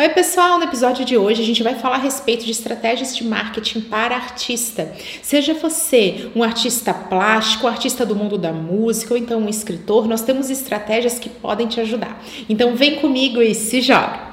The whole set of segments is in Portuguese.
Oi, pessoal! No episódio de hoje a gente vai falar a respeito de estratégias de marketing para artista. Seja você um artista plástico, um artista do mundo da música ou então um escritor, nós temos estratégias que podem te ajudar. Então vem comigo e se joga!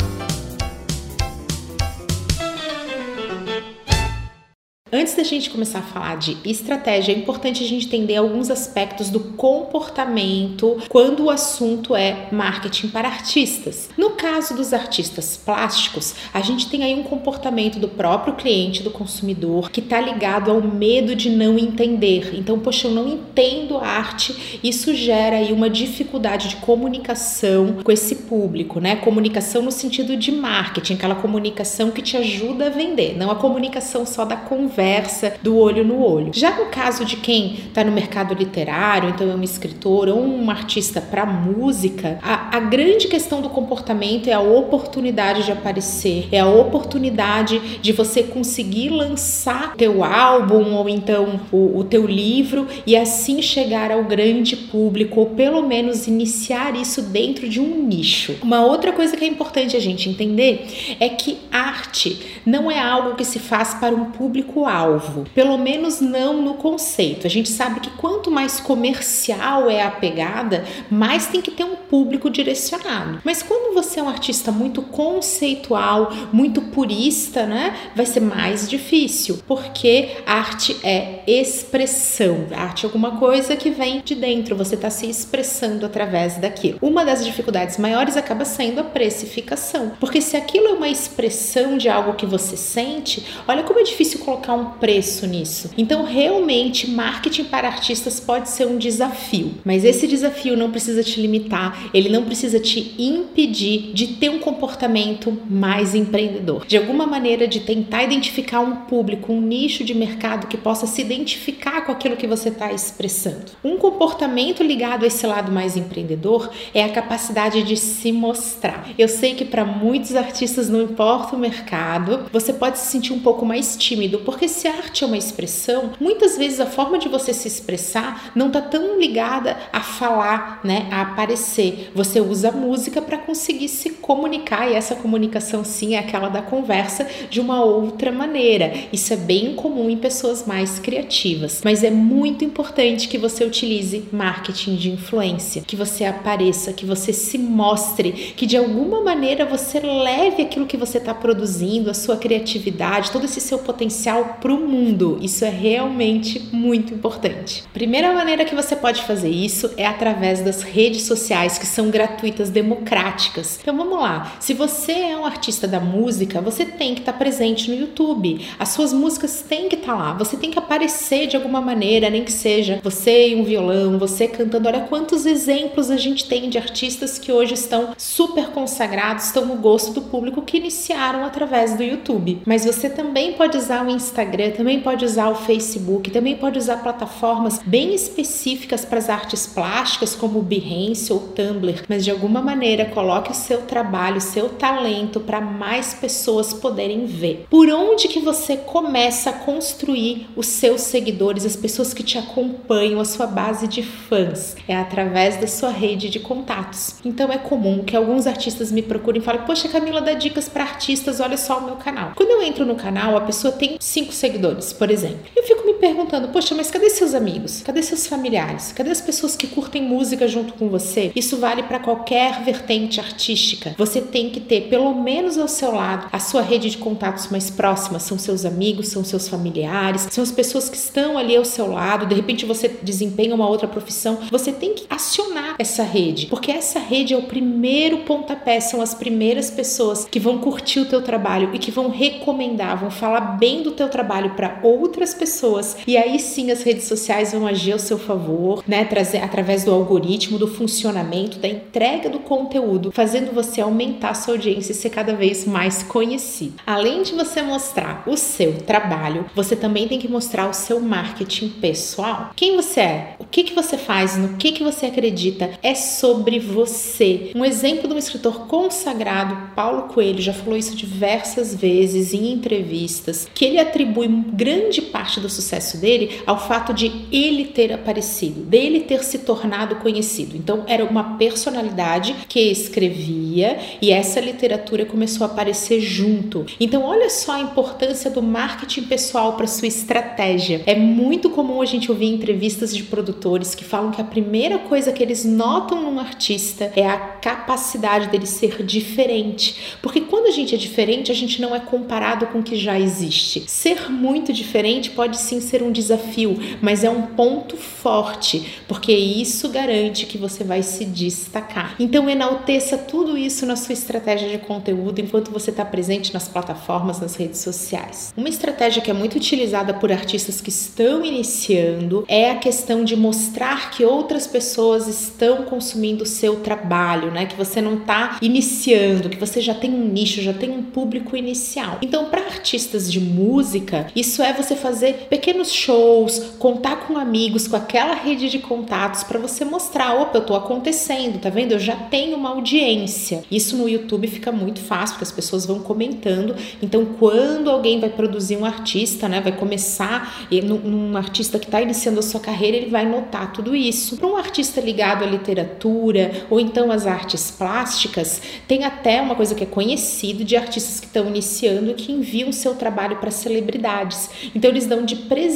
Antes da gente começar a falar de estratégia, é importante a gente entender alguns aspectos do comportamento quando o assunto é marketing para artistas. No caso dos artistas plásticos, a gente tem aí um comportamento do próprio cliente, do consumidor, que está ligado ao medo de não entender. Então, poxa, eu não entendo arte, isso gera aí uma dificuldade de comunicação com esse público, né? Comunicação no sentido de marketing, aquela comunicação que te ajuda a vender, não a comunicação só da conversa conversa do olho no olho. Já no caso de quem está no mercado literário, então é um escritor ou um artista para música, a, a grande questão do comportamento é a oportunidade de aparecer, é a oportunidade de você conseguir lançar teu álbum ou então o, o teu livro e assim chegar ao grande público ou pelo menos iniciar isso dentro de um nicho. Uma outra coisa que é importante a gente entender é que arte não é algo que se faz para um público alvo, pelo menos não no conceito. A gente sabe que quanto mais comercial é a pegada, mais tem que ter um público direcionado. Mas quando você é um artista muito conceitual, muito purista, né, vai ser mais difícil, porque arte é expressão. arte é alguma coisa que vem de dentro, você está se expressando através daquilo. Uma das dificuldades maiores acaba sendo a precificação, porque se aquilo é uma expressão de algo que você sente, olha como é difícil colocar um preço nisso. Então, realmente, marketing para artistas pode ser um desafio, mas esse desafio não precisa te limitar, ele não precisa te impedir de ter um comportamento mais empreendedor. De alguma maneira, de tentar identificar um público, um nicho de mercado que possa se identificar com aquilo que você está expressando. Um comportamento ligado a esse lado mais empreendedor é a capacidade de se mostrar. Eu sei que para muitos artistas, não importa o mercado, você pode se sentir um pouco mais tímido, porque porque se arte é uma expressão, muitas vezes a forma de você se expressar não está tão ligada a falar, né, a aparecer. Você usa a música para conseguir se comunicar e essa comunicação sim é aquela da conversa de uma outra maneira. Isso é bem comum em pessoas mais criativas, mas é muito importante que você utilize marketing de influência, que você apareça, que você se mostre, que de alguma maneira você leve aquilo que você está produzindo, a sua criatividade, todo esse seu potencial para o mundo. Isso é realmente muito importante. Primeira maneira que você pode fazer isso é através das redes sociais que são gratuitas, democráticas. Então vamos lá. Se você é um artista da música, você tem que estar tá presente no YouTube. As suas músicas têm que estar tá lá. Você tem que aparecer de alguma maneira, nem que seja você e um violão, você cantando. Olha quantos exemplos a gente tem de artistas que hoje estão super consagrados, estão no gosto do público que iniciaram através do YouTube. Mas você também pode usar o Instagram Instagram, também pode usar o Facebook, também pode usar plataformas bem específicas para as artes plásticas, como o Behance ou Tumblr, mas de alguma maneira coloque o seu trabalho, o seu talento para mais pessoas poderem ver. Por onde que você começa a construir os seus seguidores, as pessoas que te acompanham, a sua base de fãs? É através da sua rede de contatos. Então é comum que alguns artistas me procurem e falem: Poxa, Camila, dá dicas para artistas, olha só o meu canal. Quando eu entro no canal, a pessoa tem cinco seguidores, por exemplo. Eu fico perguntando, poxa, mas cadê seus amigos? Cadê seus familiares? Cadê as pessoas que curtem música junto com você? Isso vale para qualquer vertente artística. Você tem que ter, pelo menos ao seu lado, a sua rede de contatos mais próxima. São seus amigos, são seus familiares, são as pessoas que estão ali ao seu lado. De repente você desempenha uma outra profissão. Você tem que acionar essa rede, porque essa rede é o primeiro pontapé, são as primeiras pessoas que vão curtir o teu trabalho e que vão recomendar, vão falar bem do teu trabalho para outras pessoas e aí sim as redes sociais vão agir ao seu favor, né? Trazer através do algoritmo, do funcionamento, da entrega do conteúdo, fazendo você aumentar sua audiência e ser cada vez mais conhecido. Além de você mostrar o seu trabalho, você também tem que mostrar o seu marketing pessoal. Quem você é? O que que você faz? No que que você acredita? É sobre você. Um exemplo de um escritor consagrado, Paulo Coelho, já falou isso diversas vezes em entrevistas, que ele atribui grande parte do sucesso sucesso dele ao fato de ele ter aparecido, dele ter se tornado conhecido. Então era uma personalidade que escrevia e essa literatura começou a aparecer junto. Então olha só a importância do marketing pessoal para sua estratégia. É muito comum a gente ouvir entrevistas de produtores que falam que a primeira coisa que eles notam num artista é a capacidade dele ser diferente, porque quando a gente é diferente, a gente não é comparado com o que já existe. Ser muito diferente pode sim ser um desafio, mas é um ponto forte, porque isso garante que você vai se destacar. Então enalteça tudo isso na sua estratégia de conteúdo enquanto você está presente nas plataformas, nas redes sociais. Uma estratégia que é muito utilizada por artistas que estão iniciando é a questão de mostrar que outras pessoas estão consumindo o seu trabalho, né? Que você não está iniciando, que você já tem um nicho, já tem um público inicial. Então, para artistas de música, isso é você fazer pequenos shows, contar com amigos, com aquela rede de contatos para você mostrar, opa, eu tô acontecendo, tá vendo? Eu já tenho uma audiência. Isso no YouTube fica muito fácil, porque as pessoas vão comentando. Então, quando alguém vai produzir um artista, né, vai começar um artista que está iniciando a sua carreira, ele vai notar tudo isso. Para um artista ligado à literatura ou então às artes plásticas, tem até uma coisa que é conhecido de artistas que estão iniciando e que enviam seu trabalho para celebridades. Então, eles dão de presente,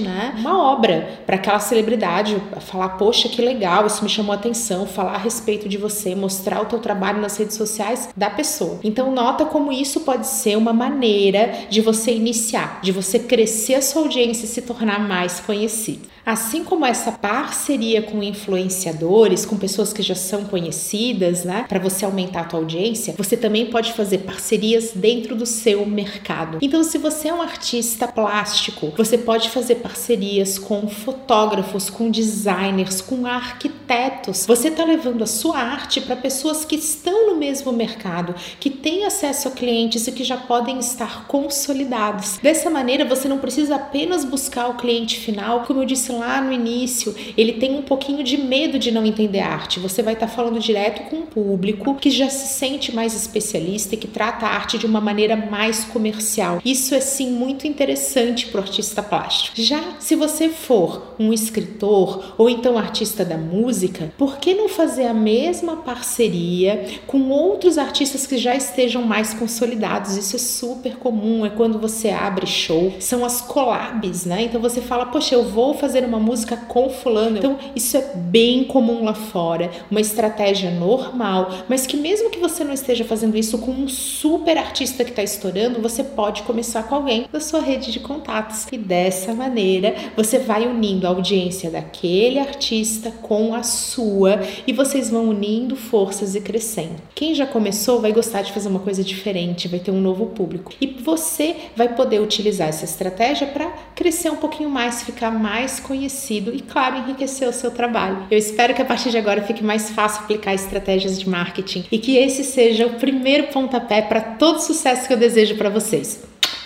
né, uma obra para aquela celebridade, falar, poxa, que legal, isso me chamou a atenção, falar a respeito de você, mostrar o teu trabalho nas redes sociais da pessoa. Então nota como isso pode ser uma maneira de você iniciar, de você crescer a sua audiência e se tornar mais conhecido. Assim como essa parceria com influenciadores, com pessoas que já são conhecidas, né, para você aumentar a tua audiência, você também pode fazer parcerias dentro do seu mercado. Então, se você é um artista plástico, você pode fazer parcerias com fotógrafos, com designers, com arquitetos. Você está levando a sua arte para pessoas que estão no mesmo mercado, que têm acesso a clientes e que já podem estar consolidados. Dessa maneira, você não precisa apenas buscar o cliente final, como eu disse lá no início, ele tem um pouquinho de medo de não entender arte. Você vai estar tá falando direto com um público que já se sente mais especialista e que trata a arte de uma maneira mais comercial. Isso é sim muito interessante para o artista plástico. Já se você for um escritor ou então artista da música, por que não fazer a mesma parceria com outros artistas que já estejam mais consolidados? Isso é super comum, é quando você abre show, são as collabs, né? Então você fala, poxa, eu vou fazer uma música com fulano. Então, isso é bem comum lá fora, uma estratégia normal, mas que mesmo que você não esteja fazendo isso com um super artista que está estourando, você pode começar com alguém da sua rede de contatos. E dessa maneira, você vai unindo a audiência daquele artista com a sua e vocês vão unindo forças e crescendo. Quem já começou vai gostar de fazer uma coisa diferente, vai ter um novo público. E você vai poder utilizar essa estratégia para crescer um pouquinho mais, ficar mais conhecido e, claro, enriquecer o seu trabalho. Eu espero que a partir de agora fique mais fácil aplicar estratégias de marketing e que esse seja o primeiro pontapé para todo o sucesso que eu desejo para vocês.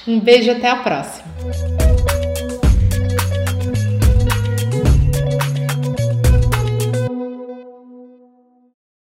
Um beijo até a próxima!